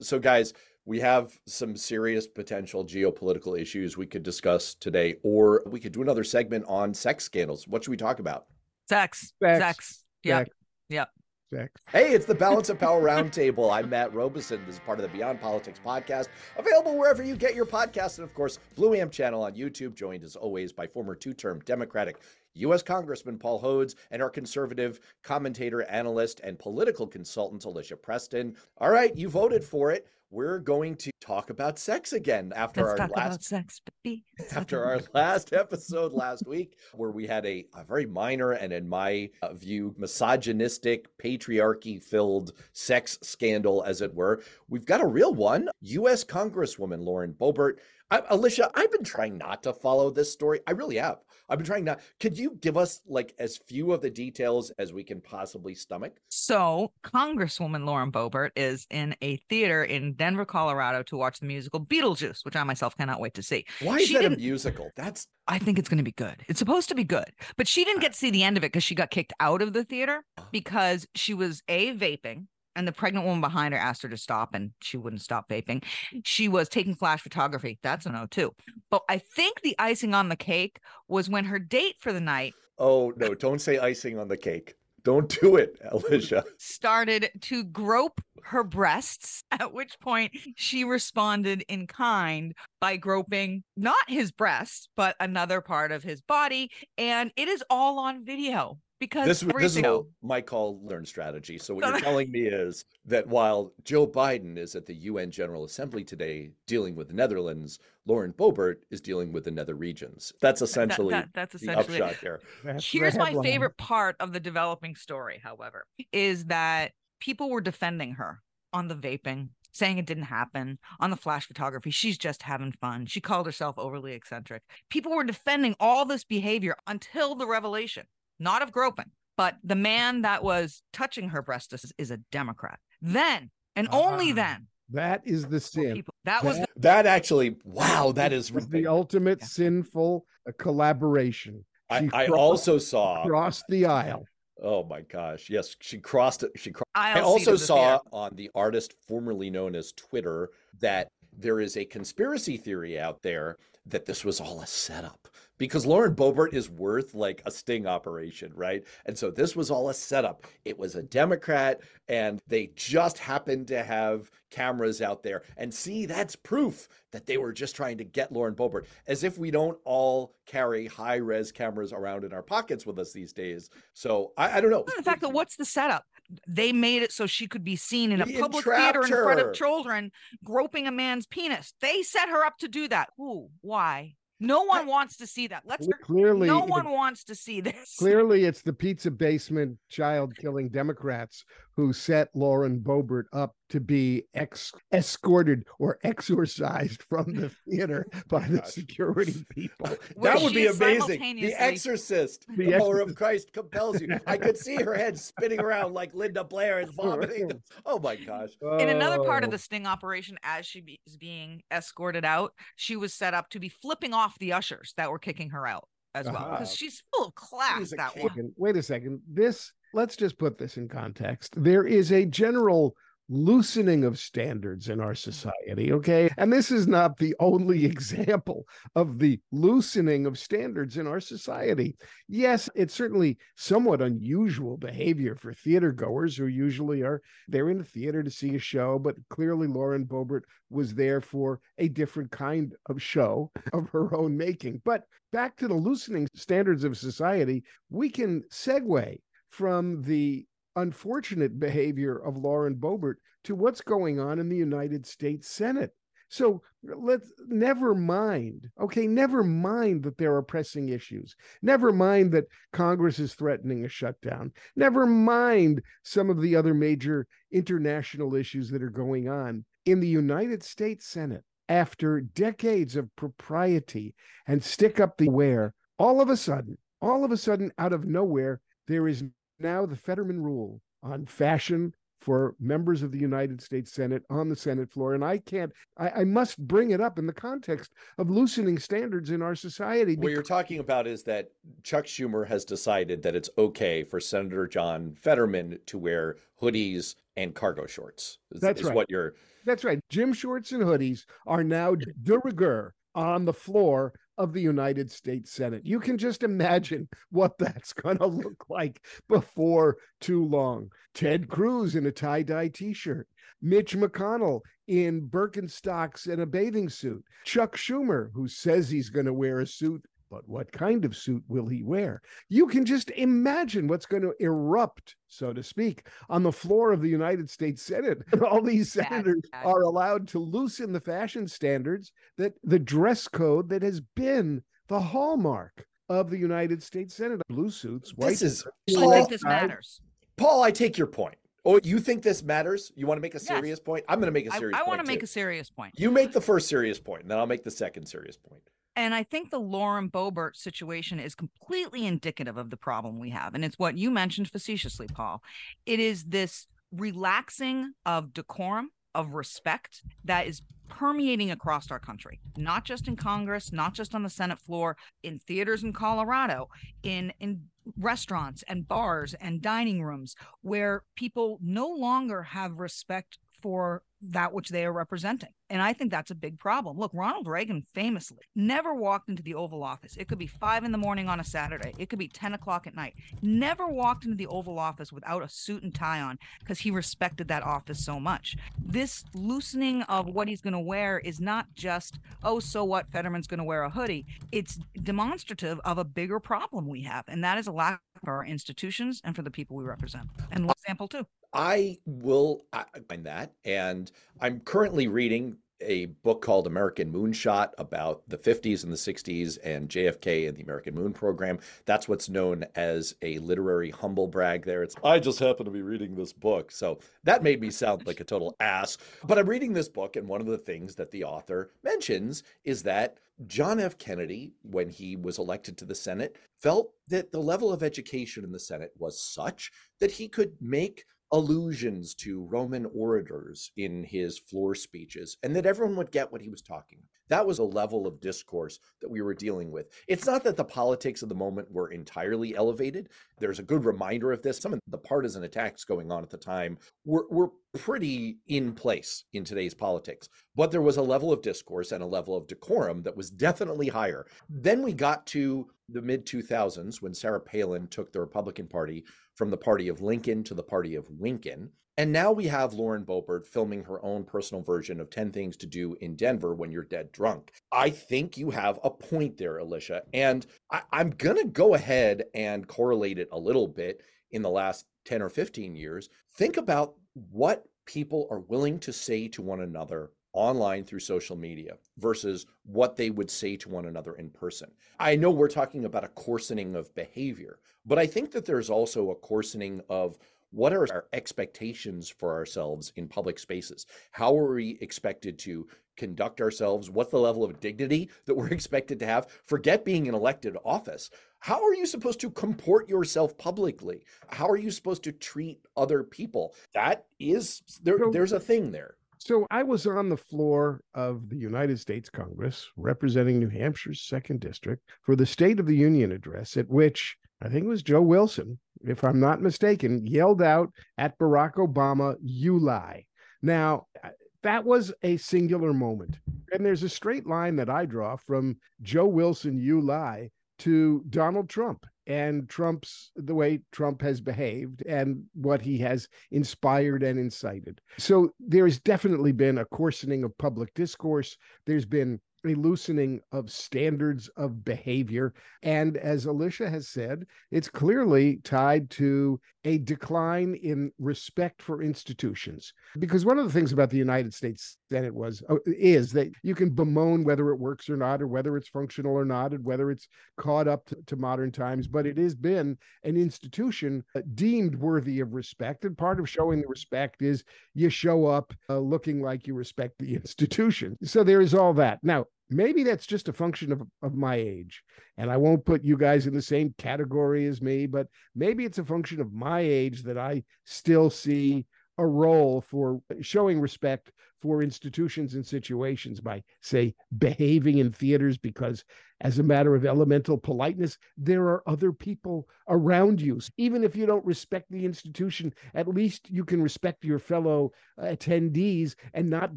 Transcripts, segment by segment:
So, guys, we have some serious potential geopolitical issues we could discuss today, or we could do another segment on sex scandals. What should we talk about? Sex. Sex. Sex. Yep. Sex. Yep. Sex. Hey, it's the Balance of Power Roundtable. I'm Matt Robison. This is part of the Beyond Politics podcast, available wherever you get your podcasts, and of course, Blue Amp channel on YouTube. Joined as always by former two-term Democratic U.S. Congressman Paul Hodes and our conservative commentator, analyst, and political consultant Alicia Preston. All right, you voted for it. We're going to talk about sex again after Let's our last about sex, after our last episode last week, where we had a, a very minor and, in my uh, view, misogynistic, patriarchy filled sex scandal, as it were. We've got a real one. U.S. Congresswoman Lauren Boebert. I, Alicia, I've been trying not to follow this story. I really have. I've been trying not. Could you give us like as few of the details as we can possibly stomach? So, Congresswoman Lauren Boebert is in a theater in Denver, Colorado to watch the musical Beetlejuice, which I myself cannot wait to see. Why is She that a musical? That's I think it's going to be good. It's supposed to be good, but she didn't ah. get to see the end of it because she got kicked out of the theater ah. because she was a vaping. And the pregnant woman behind her asked her to stop, and she wouldn't stop vaping. Mm. She was taking flash photography. That's a no, too. But I think the icing on the cake was when her date for the night oh no! Don't say icing on the cake. Don't do it, Alicia. started to grope her breasts, at which point she responded in kind by groping not his breast, but another part of his body. And it is all on video because this, every this is what my call learn strategy. So what you're telling me is that while Joe Biden is at the UN General Assembly today dealing with the Netherlands, Lauren Boebert is dealing with the nether regions. That's essentially that- that's essentially it. upshot here. That's Here's my favorite part of the developing story, however, is that people were defending her on the vaping, saying it didn't happen, on the flash photography. She's just having fun. She called herself overly eccentric. People were defending all this behavior until the revelation, not of groping, but the man that was touching her breast is, is a Democrat. Then, and only Ah, then, That is the sin. people. That was the, That actually, wow, that is the ultimate Yeah. sinful uh, collaboration. I, She I crossed- also saw. Crossed the aisle. Oh my gosh! Yes, she crossed it. She crossed. aisle I also saw theater. on the artist formerly known as Twitter that there is a conspiracy theory out there that this was all a setup because Lauren Boebert is worth like a sting operation, right? And so this was all a setup. It was a Democrat, and they just happened to have cameras out there. And see, that's proof that they were just trying to get Lauren Boebert, as if we don't all carry high res cameras around in our pockets with us these days. So I, I don't know. the fact that what's the setup? They made it so she could be seen in a public theater in front her. of children groping a man's penis. They set her up to do that. Who? Why? No one wants to see that. Let's. Clearly, no one wants to see this. Clearly, it's the pizza basement child killing Democrats who set Lauren Boebert up to be ex- escorted or exorcised from the oh theater by the security people. Where that would be amazing. The Exorcist, The the power of Christ compels you. I could see her head spinning around like Linda Blair is vomiting. Oh my gosh! In another part of Oh, the sting operation, as she be- is being escorted out, she was set up to be flipping off the ushers that were kicking her out as well. Uh-huh. Because she's full of class. She's That kid. one. wait a second. This let's just put this in context. There is a general loosening of standards in our society, okay? And this is not the only example of the loosening of standards in our society. Yes, it's certainly somewhat unusual behavior for theater goers who usually are they're in the theater to see a show, but clearly Lauren Boebert was there for a different kind of show of her own making. But back to the loosening standards of society, we can segue from the unfortunate behavior of Lauren Boebert to what's going on in the United States Senate. So let's never mind. Okay, never mind that there are pressing issues. Never mind that Congress is threatening a shutdown. Never mind some of the other major international issues that are going on in the United States Senate. After decades of propriety and stick up the where, all of a sudden, all of a sudden, out of nowhere, there is now the Fetterman rule on fashion for members of the United States Senate on the Senate floor. And I can't, I, I must bring it up in the context of loosening standards in our society. What you're talking about is that Chuck Schumer has decided that it's okay for Senator John Fetterman to wear hoodies and cargo shorts. Is, That's is right. what you're That's right. Gym shorts and hoodies are now de rigueur on the floor of the United States Senate. You can just imagine what that's going to look like before too long. Ted Cruz in a tie dye t shirt, Mitch McConnell in Birkenstocks and a bathing suit, Chuck Schumer, who says he's going to wear a suit. But what kind of suit will he wear? You can just imagine what's going to erupt, so to speak, on the floor of the United States Senate. All these Bad, senators bad. are allowed to loosen the fashion standards that the dress code that has been the hallmark of the United States Senate. Blue suits, white this is shirts, Do you Paul, think this matters? Paul, I take your point. Oh, you think this matters? You want to make a Yes. serious point? I'm going to make a serious point. I point. want to make too. a serious point. You make the first serious point, and then I'll make the second serious point. And I think the Lauren Boebert situation is completely indicative of the problem we have. And it's what you mentioned facetiously, Paul. It is this relaxing of decorum, of respect that is permeating across our country, not just in Congress, not just on the Senate floor, in theaters in Colorado, in in restaurants and bars and dining rooms where people no longer have respect for that which they are representing. And I think that's a big problem. Look, Ronald Reagan famously never walked into the Oval Office. It could be five in the morning on a Saturday, it could be 10 o'clock at night. Never walked into the Oval Office without a suit and tie on because he respected that office so much. This loosening of what he's going to wear is not just, oh, so what? Fetterman's going to wear a hoodie. It's demonstrative of a bigger problem we have, and that is a lack for our institutions and for the people we represent. And example two. I will find that. And I'm currently reading a book called American Moonshot about the 50s and the 60s and JFK and the American Moon Program. That's what's known as a literary humble brag there. It's I just happen to be reading this book. So that made me sound like a total ass. But I'm reading this book, and one of the things that the author mentions is that John F. Kennedy, when he was elected to the Senate, felt that the level of education in the Senate was such that he could make allusions to Roman orators in his floor speeches and that everyone would get what he was talking about. That was a level of discourse that we were dealing with. It's not that the politics of the moment were entirely elevated. There's a good reminder of this. Some of the partisan attacks going on at the time were, were pretty in place in today's politics, but there was a level of discourse and a level of decorum that was definitely higher. Then we got to the mid 2000s when Sarah Palin took the Republican Party from the party of Lincoln to the party of Winkin. And now we have Lauren Boebert filming her own personal version of 10 Things to Do in Denver when you're dead drunk. I think you have a point there, Alicia. And I, am going to go ahead and correlate it a little bit in the last 10 or 15 years. Think about what people are willing to say to one another online through social media versus what they would say to one another in person. I know we're talking about a coarsening of behavior, but I think that there's also a coarsening of what are our expectations for ourselves in public spaces? How are we expected to conduct ourselves? What's the level of dignity that we're expected to have? Forget being in elected office. How are you supposed to comport yourself publicly? How are you supposed to treat other people? That is there So- there's a thing there. So I was on the floor of the United States Congress representing New Hampshire's second district for the State of the Union address, at which I think it was Joe Wilson, if I'm not mistaken, yelled out at Barack Obama, You lie. Now, uh, that was a singular moment. And there's a straight line that I draw from Joe Wilson, You lie, to Donald Trump and Trump's the way Trump has behaved and what he has inspired and incited. So there has definitely been a coarsening of public discourse. There's been a loosening of standards of behavior. And as Alicia has said, it's clearly tied to a decline in respect for institutions. Because one of the things about the United States Senate was uh, is that you can bemoan whether it works or not, or whether it's functional or not, and whether it's caught up to, to modern times. But it has been an institution uh, deemed worthy of respect. And part of showing the respect is you show up uh, looking like you respect the institution. So there is all that. Now, maybe that's just a function of, of my age. And I won't put you guys in the same category as me, but maybe it's a function of my age that I still see a role for showing respect for institutions and situations by, say, behaving in theaters because, as a matter of elemental politeness, there are other people around you. Even if you don't respect the institution, at least you can respect your fellow uh, attendees and not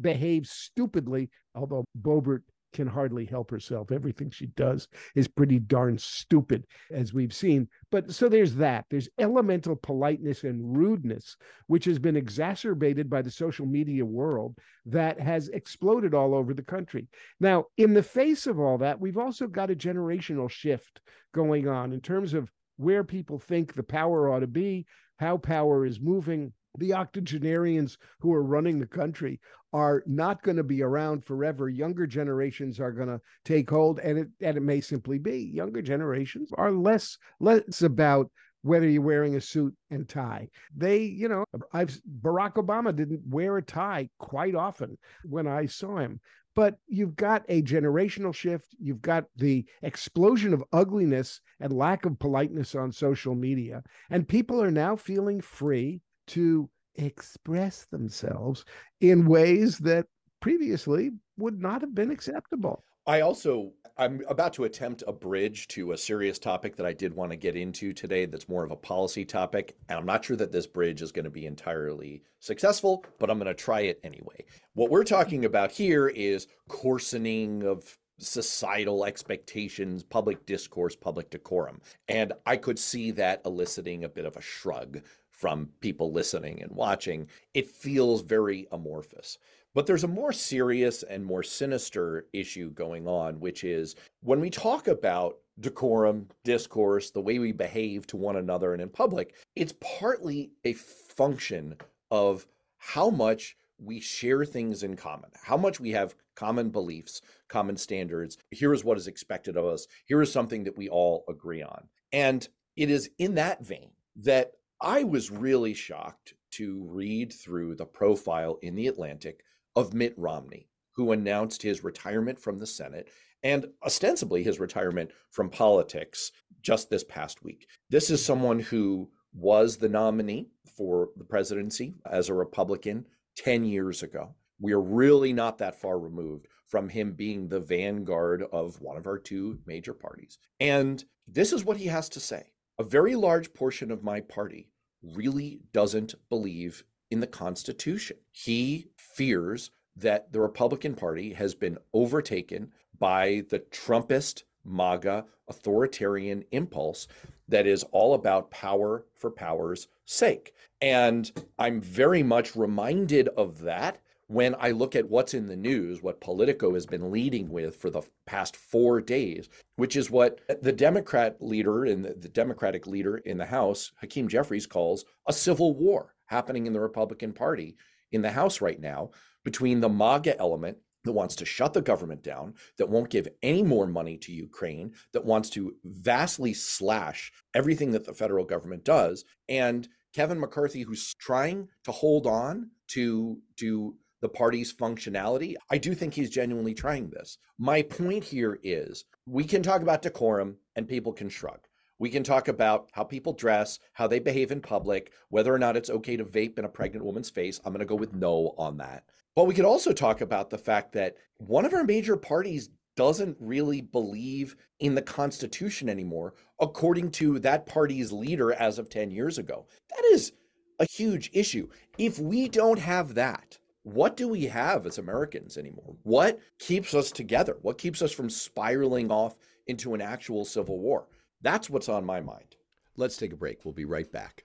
behave stupidly. Although Boebert can hardly help herself. Everything she does is pretty darn stupid, as we've seen. But so there's that. There's elemental politeness and rudeness, which has been exacerbated by the social media world that has exploded all over the country. Now, in the face of all that, we've also got a generational shift going on in terms of where people think the power ought to be, how power is moving the octogenarians who are running the country are not going to be around forever. Younger generations are going to take hold, and it and it may simply be younger generations are less less about whether you're wearing a suit and tie. They, you know, I've Barack Obama didn't wear a tie quite often when I saw him. But you've got a generational shift. You've got the explosion of ugliness and lack of politeness on social media. And people are now feeling free to express themselves in ways that previously would not have been acceptable. I also I'm about to attempt a bridge to a serious topic that I did want to get into today that's more of a policy topic and I'm not sure that this bridge is going to be entirely successful, but I'm going to try it anyway. What we're talking about here is coarsening of societal expectations, public discourse, public decorum. And I could see that eliciting a bit of a shrug from people listening and watching, it feels very amorphous. But there's a more serious and more sinister issue going on, which is when we talk about decorum, discourse, the way we behave to one another and in public, it's partly a function of how much we share things in common, how much we have common beliefs, common standards. Here is what is expected of us. Here is something that we all agree on. And it is in that vein that I was really shocked to read through the profile in The Atlantic of Mitt Romney, who announced his retirement from the Senate and ostensibly his retirement from politics just this past week. This is someone who was the nominee for the presidency as a Republican 10 years ago. We are really not that far removed from him being the vanguard of one of our two major parties. And this is what he has to say. A very large portion of my party really doesn't believe in the Constitution. He fears that the Republican Party has been overtaken by the Trumpist, MAGA, authoritarian impulse that is all about power for power's sake. And I'm very much reminded of that when I look at what's in the news, what Politico has been leading with for the past four days, which is what the Democrat leader and the Democratic leader in the House, Hakeem Jeffries, calls a civil war happening in the Republican Party in the House right now between the MAGA element that wants to shut the government down, that won't give any more money to Ukraine, that wants to vastly slash everything that the federal government does, and Kevin McCarthy, who's trying to hold on to to the party's functionality. I do think he's genuinely trying this. My point here is we can talk about decorum and people can shrug. We can talk about how people dress, how they behave in public, whether or not it's okay to vape in a pregnant woman's face. I'm going to go with no on that. But we could also talk about the fact that one of our major parties doesn't really believe in the Constitution anymore, according to that party's leader as of 10 years ago. That is a huge issue. If we don't have that, what do we have as Americans anymore? What keeps us together? What keeps us from spiraling off into an actual civil war? That's what's on my mind. Let's take a break. We'll be right back.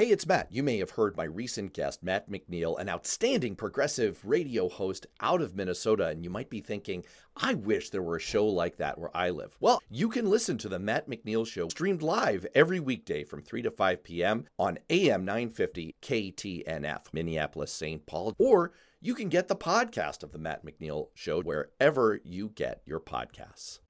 Hey, it's Matt. You may have heard my recent guest, Matt McNeil, an outstanding progressive radio host out of Minnesota, and you might be thinking, I wish there were a show like that where I live. Well, you can listen to the Matt McNeil Show streamed live every weekday from 3 to 5 p.m. on AM 950 KTNF, Minneapolis, St. Paul, or you can get the podcast of the Matt McNeil Show wherever you get your podcasts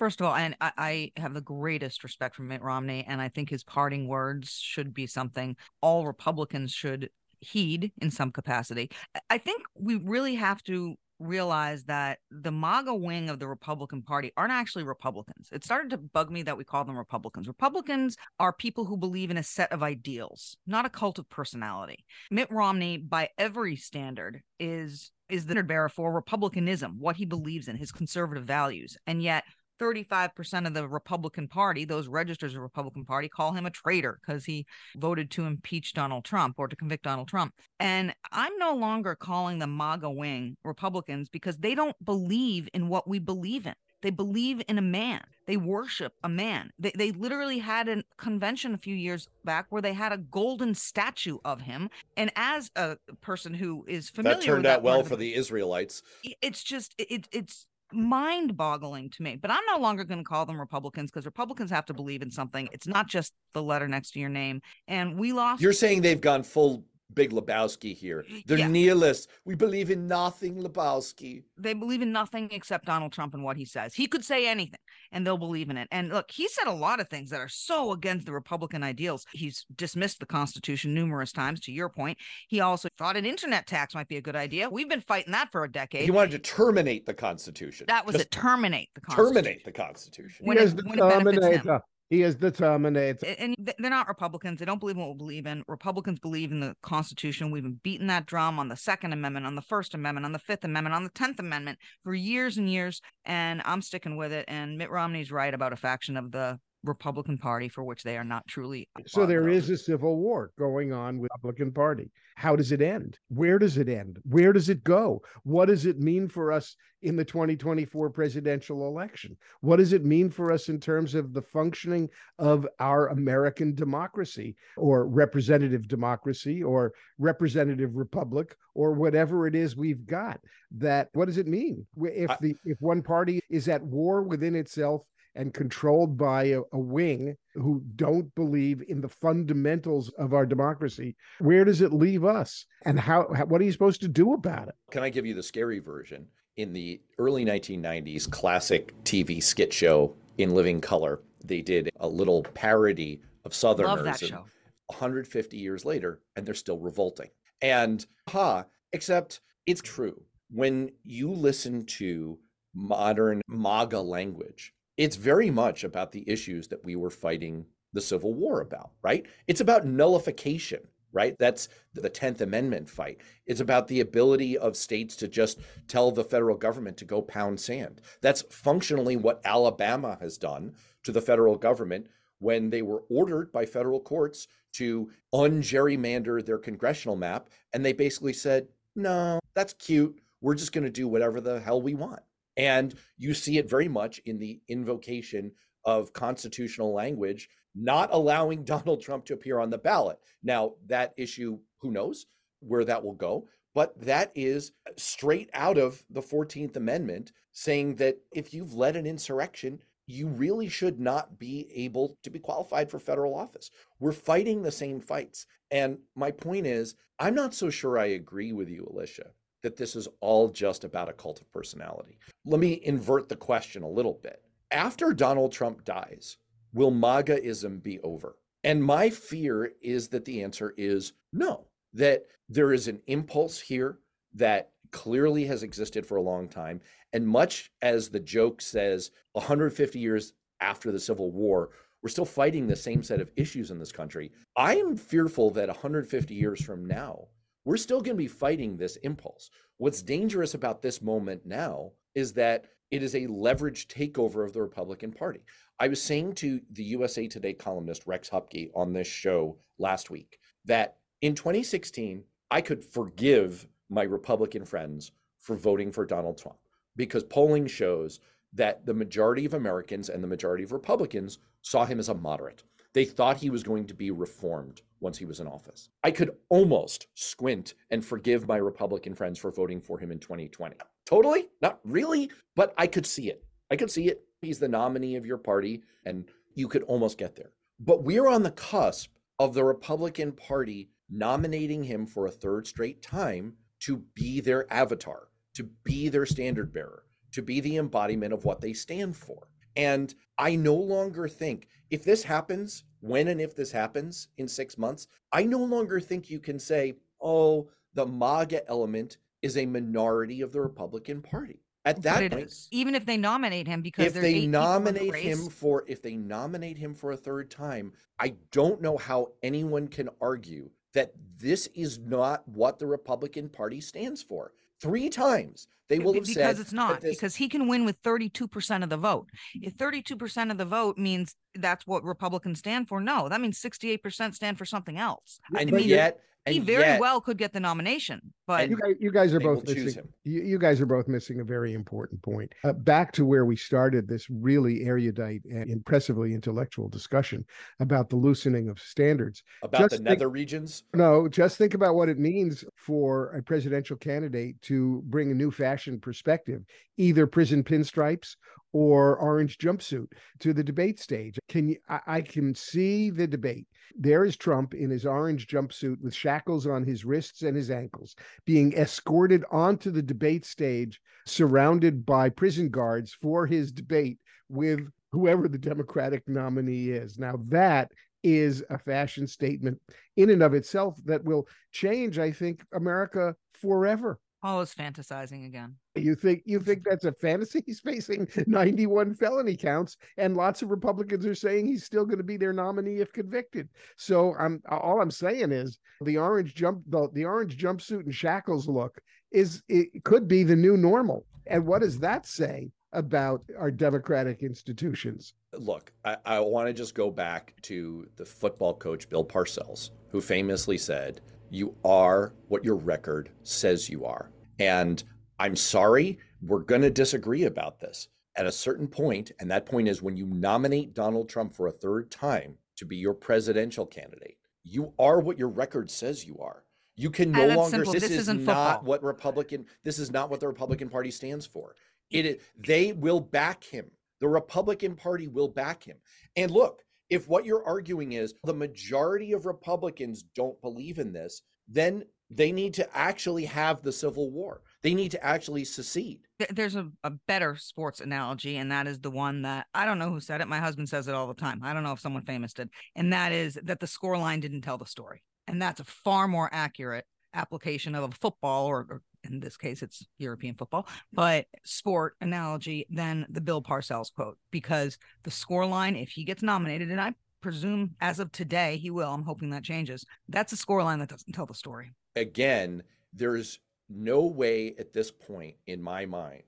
first of all, and I, I, have the greatest respect for Mitt Romney, and I think his parting words should be something all Republicans should heed in some capacity. I think we really have to realize that the MAGA wing of the Republican Party aren't actually Republicans. It started to bug me that we call them Republicans. Republicans are people who believe in a set of ideals, not a cult of personality. Mitt Romney, by every standard, is is the bearer for republicanism, what he believes in, his conservative values. And yet 35% of the Republican Party, those registers of Republican Party, call him a traitor because he voted to impeach Donald Trump or to convict Donald Trump. And I'm no longer calling the MAGA wing Republicans because they don't believe in what we believe in. They believe in a man. They worship a man. They, they literally had a convention a few years back where they had a golden statue of him. And as a person who is familiar, that turned with out that well part for the- the Israelites. it's just it, it's mind boggling to me but i'm no longer going to call them republicans because republicans have to believe in something. It's not just the letter next to your name. And we lost You're saying they've gone full Big Lebowski here. They're Yeah. nihilists. We believe in nothing, Lebowski. they believe in nothing except donald trump and what he says he could say anything and they'll believe in it and look he said a lot of things that are so against the republican ideals he's dismissed the constitution numerous times to your point he also thought an internet tax might be a good idea we've been fighting that for a decade He wanted to terminate the Constitution. that was Just it terminate the constitution terminate the Constitution. When he it- is the when it benefits him. He is the Terminator. And they're not Republicans. They don't believe in what we believe in. Republicans believe in the Constitution. We've been beating that drum on the Second Amendment, on the First Amendment, on the Fifth Amendment, on the Tenth Amendment for years and years, and I'm sticking with it. And Mitt Romney's right about a faction of the Republican Party for which they are not truly. So there is a civil war going on with the Republican Party. How does it end? Where does it end? Where does it go? What does it mean for us in the 2024 presidential election? What does it mean for us in terms of the functioning of our American democracy or representative democracy or representative republic or whatever it is we've got? That what does it mean if the if one party is at war within itself and controlled by a, a wing who don't believe in the fundamentals of our democracy where does it leave us and how, how what are you supposed to do about it Can I give you the scary version? In the early 1990s, classic TV skit show in living color, they did a little parody of Southerners. Love that show. 150 years later, and they're still revolting. And ha, except it's true. When you listen to modern MAGA language, it's very much about the issues that we were fighting the Civil War about, right? It's about nullification, right? That's the 10th Amendment fight. It's about the ability of states to just tell the federal government to go pound sand. That's functionally what Alabama has done to the federal government when they were ordered by federal courts to ungerrymander their congressional map. And they basically said, no, that's cute. We're just going to do whatever the hell we want. And you see it very much in the invocation of constitutional language, not allowing Donald Trump to appear on the ballot. Now, that issue, who knows where that will go? But that is straight out of the 14th Amendment saying that if you've led an insurrection, you really should not be able to be qualified for federal office. We're fighting the same fights. And my point is, I'm not so sure I agree with you, Alicia, that this is all just about a cult of personality. Let me invert the question a little bit. After Donald Trump dies, will MAGAism be over? And my fear is that the answer is no, that there is an impulse here that clearly has existed for a long time. And much as the joke says, 150 years after the Civil War, we're still fighting the same set of issues in this country. I am fearful that 150 years from now, we're still going to be fighting this impulse. What's dangerous about this moment now is that it is a leveraged takeover of the Republican Party. I was saying to the USA Today columnist Rex Huppke on this show last week that in 2016, I could forgive my Republican friends for voting for Donald Trump because polling shows that the majority of Americans and the majority of Republicans saw him as a moderate. They thought he was going to be reformed once he was in office. I could almost squint and forgive my Republican friends for voting for him in 2020. Totally? Not really, but I could see it. I could see it. He's the nominee of your party, and you could almost get there. But we're on the cusp of the Republican Party nominating him for a third straight time to be their avatar, to be their standard bearer, to be the embodiment of what they stand for. And I no longer think if this happens, when and if this happens in six months, I no longer think you can say, oh, the MAGA element is a minority of the Republican Party. At that point, is. even if they nominate him, because if they nominate him for if they nominate him for a third time, I don't know how anyone can argue that this is not what the Republican Party stands for. Three times they will have because said it's not this, because he can win with 32% of the vote. If 32% of the vote means that's what Republicans stand for, no, that means 68% stand for something else. And yet he very yet, well could get the nomination, but you guys, you guys are both missing. You, you, guys are both missing a very important point. Uh, back to where we started this really erudite and impressively intellectual discussion about the loosening of standards. About just the think, nether regions. No, just think about what it means for a presidential candidate to bring a new fashion perspective, either prison pinstripes or orange jumpsuit to the debate stage. Can you? I, I, can see the debate. There is Trump in his orange jumpsuit with shackles on his wrists and his ankles, being escorted onto the debate stage, surrounded by prison guards for his debate with whoever the Democratic nominee is. Now that is a fashion statement in and of itself that will change, I think, America forever. Paul is fantasizing again. You think you think that's a fantasy? He's facing 91 felony counts, and lots of Republicans are saying he's still going to be their nominee if convicted. So I'm all I'm saying is the orange jump the, the orange jumpsuit and shackles look is it could be the new normal. And what does that say about our democratic institutions? Look, I, I want to just go back to the football coach Bill Parcells, who famously said you are what your record says you are. And I'm sorry, we're going to disagree about this at a certain point, and that point is when you nominate Donald Trump for a third time to be your presidential candidate. You are what your record says you are. You can ah, no longer. This, this, is not football. what Republican. This is not what the Republican Party stands for. It is. They will back him. The Republican Party will back him. And look, if what you're arguing is the majority of Republicans don't believe in this, then they need to actually have the Civil War. They need to actually secede. There's a, a better sports analogy, and that is the one that I don't know who said it. My husband says it all the time. I don't know if someone famous did. And that is that the score line didn't tell the story. And that's a far more accurate application of a football or, or in this case it's European football, but sport analogy than the Bill Parcells quote because the score line, if he gets nominated, and I presume as of today he will, I'm hoping that changes. That's a score line that doesn't tell the story. Again, there's no way at this point in my mind.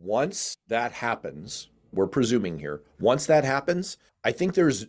Once that happens, we're presuming here, once that happens, I think there's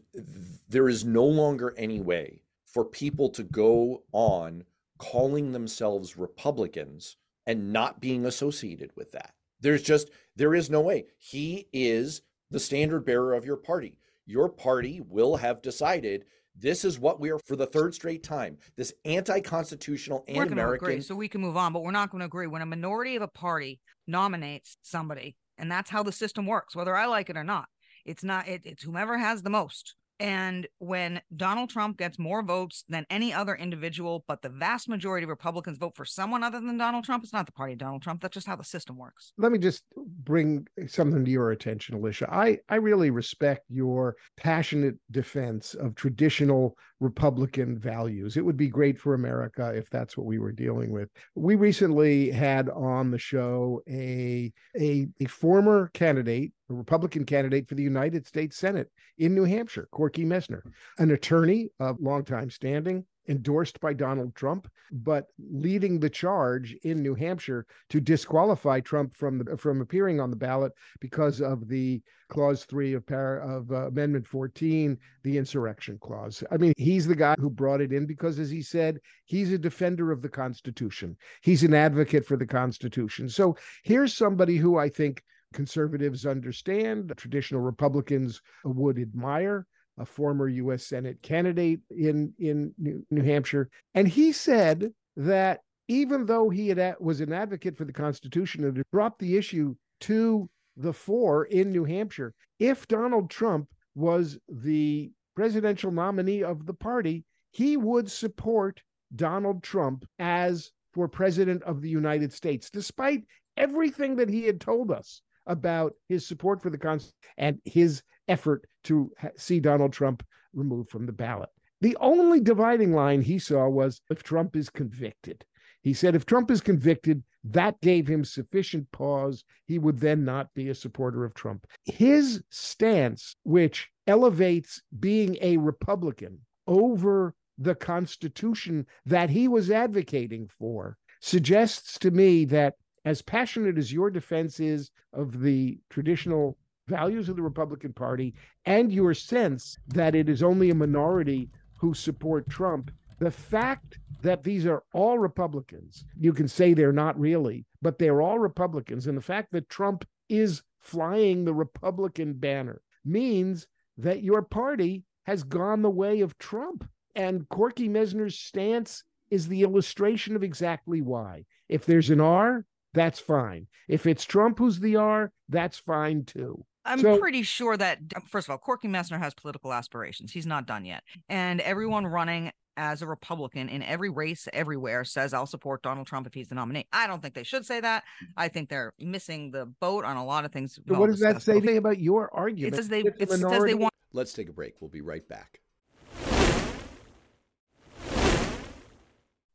there is no longer any way for people to go on calling themselves Republicans and not being associated with that. There's just, there is no way. He is the standard bearer of your party. Your party will have decided this is what we are for the third straight time. This anti-constitutional and American. Agree, so we can move on, but we're not going to agree when a minority of a party nominates somebody, and that's how the system works, whether I like it or not. It's not. It, it's whomever has the most. And when Donald Trump gets more votes than any other individual, but the vast majority of Republicans vote for someone other than Donald Trump, it's not the party of Donald Trump. That's just how the system works. Let me just bring something to your attention, Alicia. I, I really respect your passionate defense of traditional Republican values. It would be great for America if that's what we were dealing with. We recently had on the show a, a, a former candidate a Republican candidate for the United States Senate in New Hampshire, Corky Messner, an attorney of long time standing, endorsed by Donald Trump, but leading the charge in New Hampshire to disqualify Trump from the, from appearing on the ballot because of the clause three of, par- of uh, Amendment 14, the insurrection clause. I mean, he's the guy who brought it in because, as he said, he's a defender of the Constitution. He's an advocate for the Constitution. So here's somebody who I think conservatives understand, traditional Republicans would admire, a former U.S. Senate candidate in in New, Hampshire, and he said that even though he had, was an advocate for the Constitution and dropped the issue to the fore in New Hampshire, if Donald Trump was the presidential nominee of the party, he would support Donald Trump as for president of the United States, despite everything that he had told us about his support for the Constitution and his effort to see Donald Trump removed from the ballot. The only dividing line he saw was if Trump is convicted. He said if Trump is convicted, that gave him sufficient pause. He would then not be a supporter of Trump. His stance, which elevates being a Republican over the Constitution that he was advocating for, suggests to me that as passionate as your defense is of the traditional values of the Republican Party and your sense that it is only a minority who support Trump, the fact that these are all Republicans, you can say they're not really, but they're all Republicans. And the fact that Trump is flying the Republican banner means that your party has gone the way of Trump. And Corky Messner's stance is the illustration of exactly why. If there's an R, that's fine. If it's Trump who's the R, that's fine too. I'm so, pretty sure that first of all, Corky Messner has political aspirations. He's not done yet. And everyone running as a Republican in every race everywhere says I'll support Donald Trump if he's the nominee. I don't think they should say that. I think they're missing the boat on a lot of things. what does that say about your argument? It says they, it says they want. Let's take a break. We'll be right back.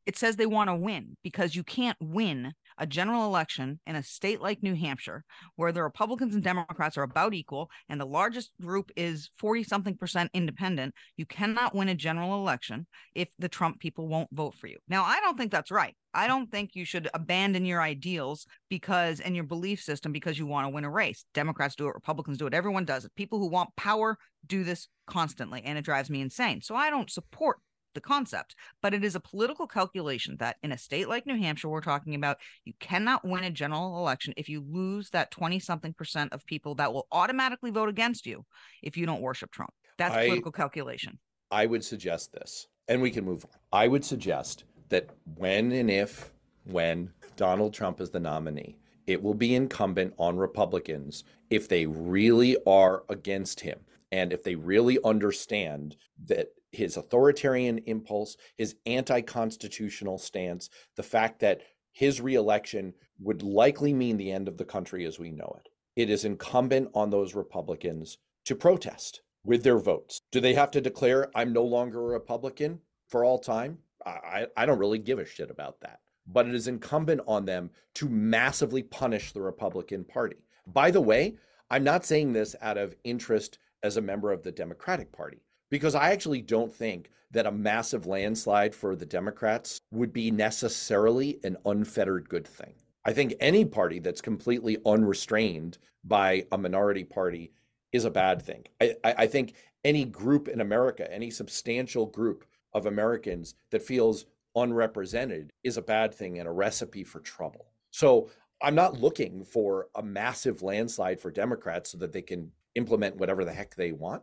It says they want to win because you can't win a general election in a state like New Hampshire, where the Republicans and Democrats are about equal and the largest group is 40 something percent independent, you cannot win a general election if the Trump people won't vote for you. Now, I don't think that's right. I don't think you should abandon your ideals because and your belief system because you want to win a race. Democrats do it, Republicans do it, everyone does it. People who want power do this constantly, and it drives me insane. So I don't support the concept, but it is a political calculation that in a state like New Hampshire, we're talking about, you cannot win a general election if you lose that 20 something percent of people that will automatically vote against you if you don't worship Trump. That's I, political calculation. I would suggest this, and we can move on. I would suggest that when and if, when Donald Trump is the nominee, it will be incumbent on Republicans if they really are against him and if they really understand that his authoritarian impulse, his anti constitutional stance, the fact that his reelection would likely mean the end of the country as we know it. It is incumbent on those Republicans to protest with their votes. Do they have to declare, I'm no longer a Republican for all time? I, I don't really give a shit about that. But it is incumbent on them to massively punish the Republican Party. By the way, I'm not saying this out of interest as a member of the Democratic Party because I actually don't think that a massive landslide for the Democrats would be necessarily an unfettered good thing. I think any party that's completely unrestrained by a minority party is a bad thing. I, I, think any group in America, any substantial group of Americans that feels unrepresented is a bad thing and a recipe for trouble. So I'm not looking for a massive landslide for Democrats so that they can implement whatever the heck they want.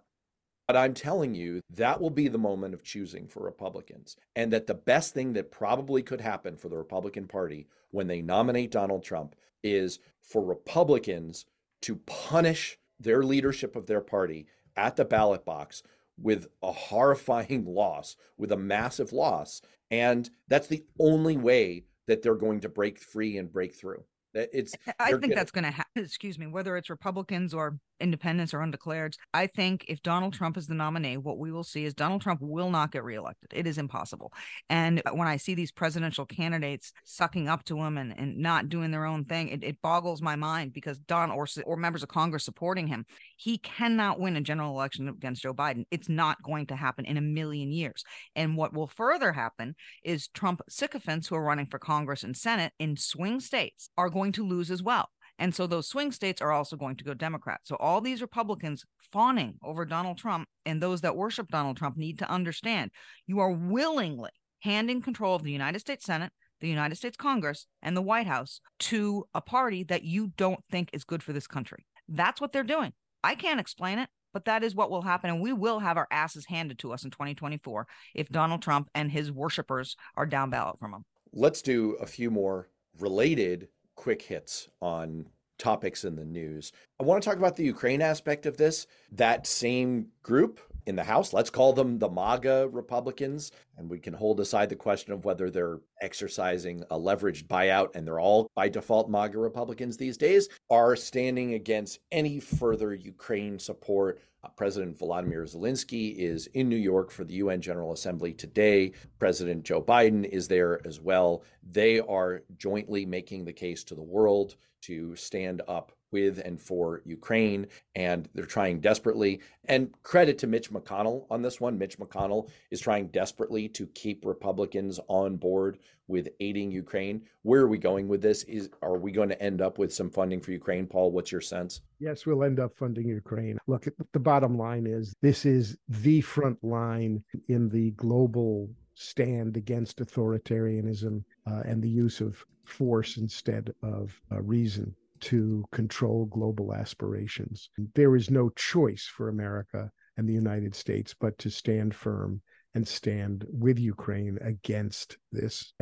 But I'm telling you, that will be the moment of choosing for Republicans. And that the best thing that probably could happen for the Republican Party when they nominate Donald Trump is for Republicans to punish their leadership of their party at the ballot box with a horrifying loss, with a massive loss. And that's the only way that they're going to break free and break through. It's I think gonna... that's going to happen. Excuse me, whether it's Republicans or independents or undeclareds. I think if Donald Trump is the nominee, what we will see is Donald Trump will not get reelected. It is impossible. And when I see these presidential candidates sucking up to him and, and not doing their own thing, it, it boggles my mind because Don or, or members of Congress supporting him, he cannot win a general election against Joe Biden. It's not going to happen in a million years. And what will further happen is Trump sycophants who are running for Congress and Senate in swing states are going to lose as well. And so those swing states are also going to go Democrat. So all these Republicans fawning over Donald Trump and those that worship Donald Trump need to understand you are willingly handing control of the United States Senate, the United States Congress, and the White House to a party that you don't think is good for this country. That's what they're doing. I can't explain it, but that is what will happen. And we will have our asses handed to us in 2024 if Donald Trump and his worshipers are down ballot from him. Let's do a few more related quick hits on topics in the news. I want to talk about the Ukraine aspect of this. That same group in the House. Let's call them the MAGA Republicans. And we can hold aside the question of whether they're exercising a leveraged buyout, and they're all by default MAGA Republicans these days, are standing against any further Ukraine support. Uh, President Volodymyr Zelensky is in New York for the UN General Assembly today. President Joe Biden is there as well. They are jointly making the case to the world to stand up with and for Ukraine, and they're trying desperately. And credit to Mitch McConnell on this one. Mitch McConnell is trying desperately to keep Republicans on board with aiding Ukraine. Where are we going with this? Is are we going to end up with some funding for Ukraine, Paul? What's your sense? Yes, we'll end up funding Ukraine. Look, the bottom line is this is the front line in the global stand against authoritarianism uh, and the use of force instead of uh, reason to control global aspirations. There is no choice for America and the United States but to stand firm and stand with Ukraine against this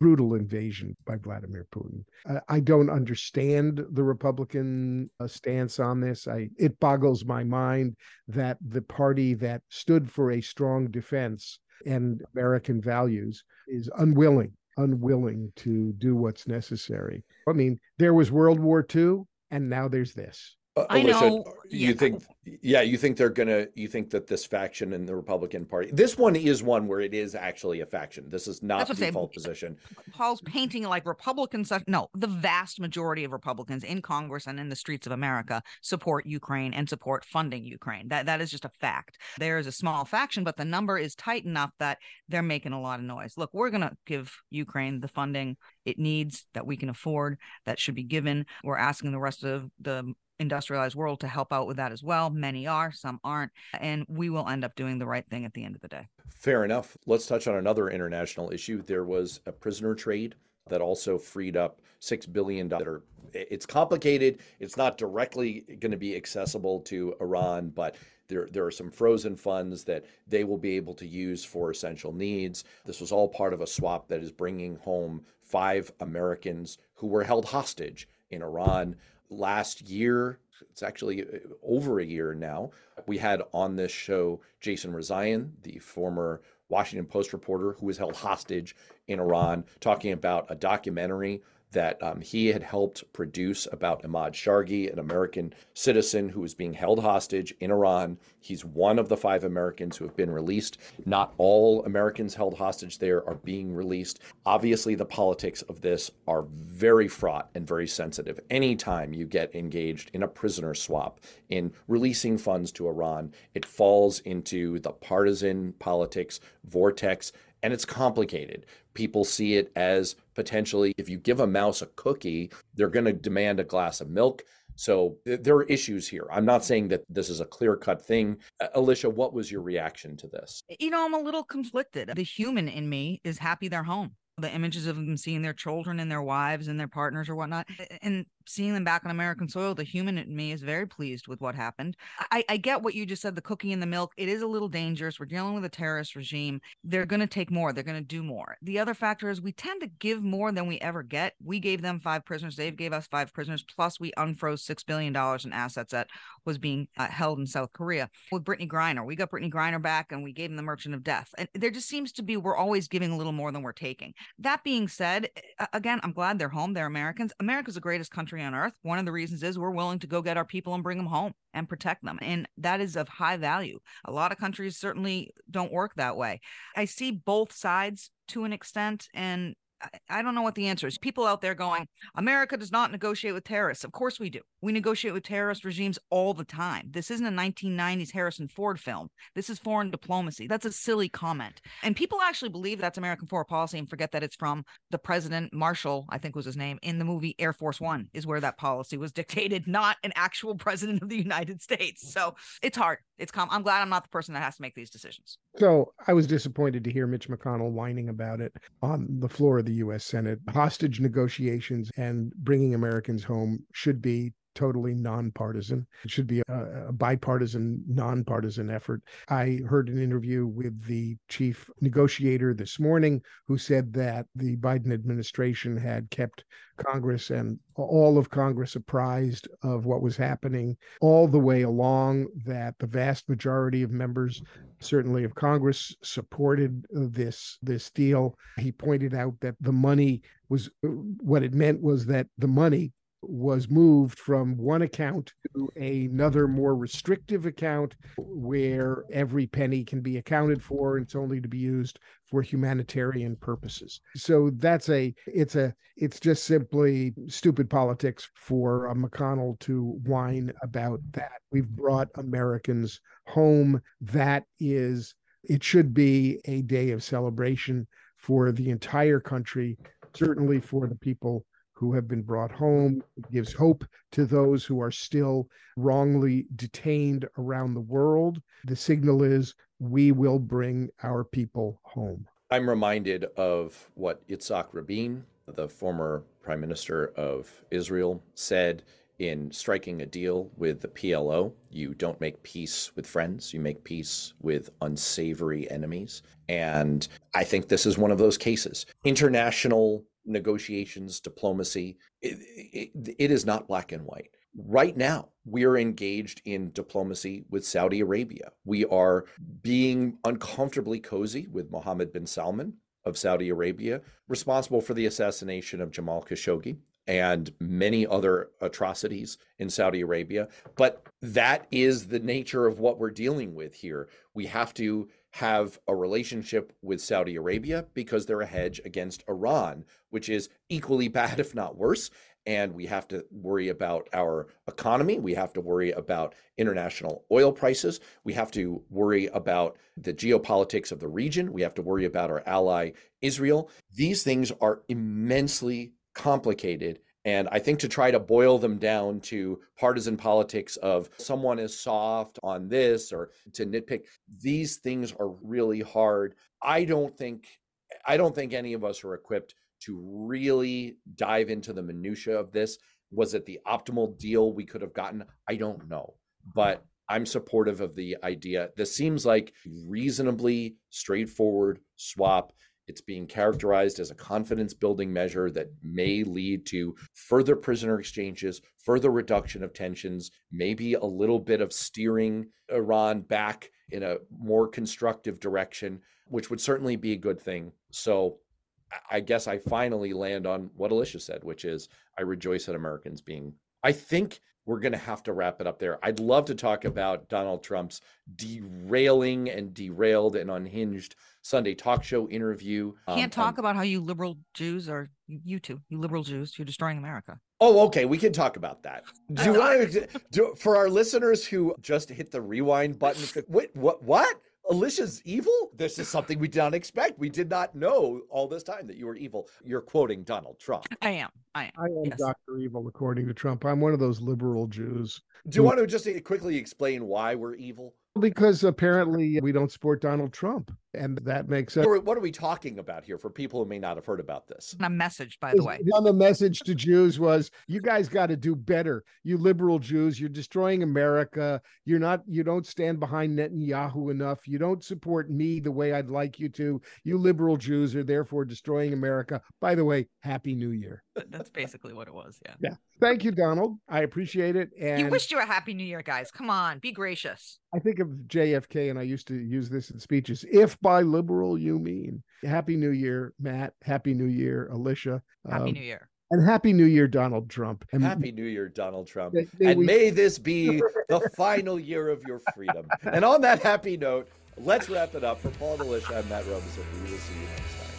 brutal invasion by Vladimir Putin. I don't understand the Republican uh, stance on this. I it boggles my mind that the party that stood for a strong defense and American values is unwilling unwilling to do what's necessary. I mean, there was World War II, and now there's this. Uh, I Alicia, know. You yeah. think, yeah, you think they're gonna, you think that this faction in the Republican Party, this one is one where it is actually a faction. This is not the default position. Paul's painting like Republicans. No, the vast majority of Republicans in Congress and in the streets of America support Ukraine and support funding Ukraine. That that is just a fact. There is a small faction, but the number is tight enough that they're making a lot of noise. Look, we're gonna give Ukraine the funding it needs that we can afford that should be given. We're asking the rest of the industrialized world to help out with that as well. Many are, some aren't. And we will end up doing the right thing at the end of the day. Fair enough. Let's touch on another international issue. There was a prisoner trade that also freed up six billion dollars. It's complicated. It's not directly going to be accessible to Iran, but there, there are some frozen funds that they will be able to use for essential needs. This was all part of a swap that is bringing home five Americans who were held hostage in Iran last year, it's actually uh, over a year now, we had on this show Jason Rezaian, the former Washington Post reporter who was held hostage in Iran, talking about a documentary that um, he had helped produce about Ahmad Shargi, an American citizen who is being held hostage in Iran. He's one of the five Americans who have been released. Not all Americans held hostage there are being released. Obviously, the politics of this are very fraught and very sensitive. Anytime you get engaged in a prisoner swap, in releasing funds to Iran, it falls into the partisan politics vortex and it's complicated. People see it as potentially if you give a mouse a cookie, they're going to demand a glass of milk. So there are issues here. I'm not saying that this is a clear cut thing. Alicia, what was your reaction to this? You know, I'm a little conflicted. The human in me is happy they're home the images of them seeing their children and their wives and their partners or whatnot and seeing them back on american soil the human in me is very pleased with what happened I, I get what you just said the cooking and the milk it is a little dangerous we're dealing with a terrorist regime they're going to take more they're going to do more the other factor is we tend to give more than we ever get we gave them five prisoners they gave us five prisoners plus we unfroze six billion dollars in assets that was being uh, held in south korea with Brittney griner we got Brittney griner back and we gave them the merchant of death and there just seems to be we're always giving a little more than we're taking that being said, again, I'm glad they're home. They're Americans. America's the greatest country on earth. One of the reasons is we're willing to go get our people and bring them home and protect them. And that is of high value. A lot of countries certainly don't work that way. I see both sides to an extent. And I don't know what the answer is. People out there going, America does not negotiate with terrorists. Of course we do. We negotiate with terrorist regimes all the time. This isn't a 1990s Harrison Ford film. This is foreign diplomacy. That's a silly comment. And people actually believe that's American foreign policy and forget that it's from the president, Marshall, I think was his name, in the movie Air Force One, is where that policy was dictated, not an actual president of the United States. So it's hard. It's com- I'm glad I'm not the person that has to make these decisions. So I was disappointed to hear Mitch McConnell whining about it on the floor of the U.S. Senate. Hostage negotiations and bringing Americans home should be totally nonpartisan. It should be a, a, bipartisan, nonpartisan effort. I heard an interview with the chief negotiator this morning who said that the Biden administration had kept Congress and all of Congress apprised of what was happening all the way along, that the vast majority of members, certainly of Congress, supported this, this deal. He pointed out that the money was what it meant was that the money was moved from one account to another more restrictive account where every penny can be accounted for. And it's only to be used for humanitarian purposes. So that's a it's a it's just simply stupid politics for uh, mcconnell to whine about that. We've brought americans home. That is it should be a day of celebration for the entire country certainly for the people who have been brought home. It gives hope to those who are still wrongly detained around the world. The signal is we will bring our people home. I'm reminded of what Yitzhak Rabin, the former prime minister of Israel, said in striking a deal with the PLO. You don't make peace with friends, you make peace with unsavory enemies. And I think this is one of those cases. International negotiations, diplomacy. It, it, it is not black and white. Right now, we are engaged in diplomacy with Saudi Arabia. We are being uncomfortably cozy with Mohammed bin Salman of Saudi Arabia, responsible for the assassination of Jamal Khashoggi and many other atrocities in Saudi Arabia. But that is the nature of what we're dealing with here. We have to have a relationship with Saudi Arabia because they're a hedge against Iran, which is equally bad, if not worse. And we have to worry about our economy. We have to worry about international oil prices. We have to worry about the geopolitics of the region. We have to worry about our ally, Israel. These things are immensely complicated and I think to try to boil them down to partisan politics of someone is soft on this or to nitpick, these things are really hard. I don't think I don't think any of us are equipped to really dive into the minutia of this. Was it the optimal deal we could have gotten? I don't know. But I'm supportive of the idea. This seems like reasonably straightforward swap. It's being characterized as a confidence building measure that may lead to further prisoner exchanges, further reduction of tensions, maybe a little bit of steering Iran back in a more constructive direction, which would certainly be a good thing. So I guess I finally land on what Alicia said, which is I rejoice at Americans being. I think we're going to have to wrap it up there. I'd love to talk about Donald Trump's derailing and derailed and unhinged Sunday talk show interview. Can't um, talk um, about how you liberal Jews are you two, you liberal Jews, you're destroying America. Oh, okay. We can talk about that. Do you want to do for our listeners who just hit the rewind button? Wait, what? What? Alicia's evil? This is something we did not expect. We did not know all this time that you were evil. You're quoting Donald Trump. I am. I am. I am yes. Dr. Evil, according to Trump. I'm one of those liberal Jews. Do you who... want to just quickly explain why we're evil? Because apparently we don't support Donald Trump. And that makes sense. What are we talking about here for people who may not have heard about this? A message, by the way. On the message to Jews was you guys got to do better. You liberal Jews, you're destroying America. You're not, you don't stand behind Netanyahu enough. You don't support me the way I'd like you to. You liberal Jews are therefore destroying America. By the way, Happy New Year. That's basically what it was. Yeah. Yeah. Thank you, Donald. I appreciate it. And you wished you a happy new year, guys. Come on, be gracious. I think of JFK, and I used to use this in speeches. If by liberal you mean happy new year, Matt. Happy new year, Alicia. Happy um, new year. And happy new year, Donald Trump. And happy new year, Donald Trump. May, may and we... may this be the final year of your freedom. And on that happy note, let's wrap it up. For Paul Alicia, I'm Matt Robison. We will see you next time.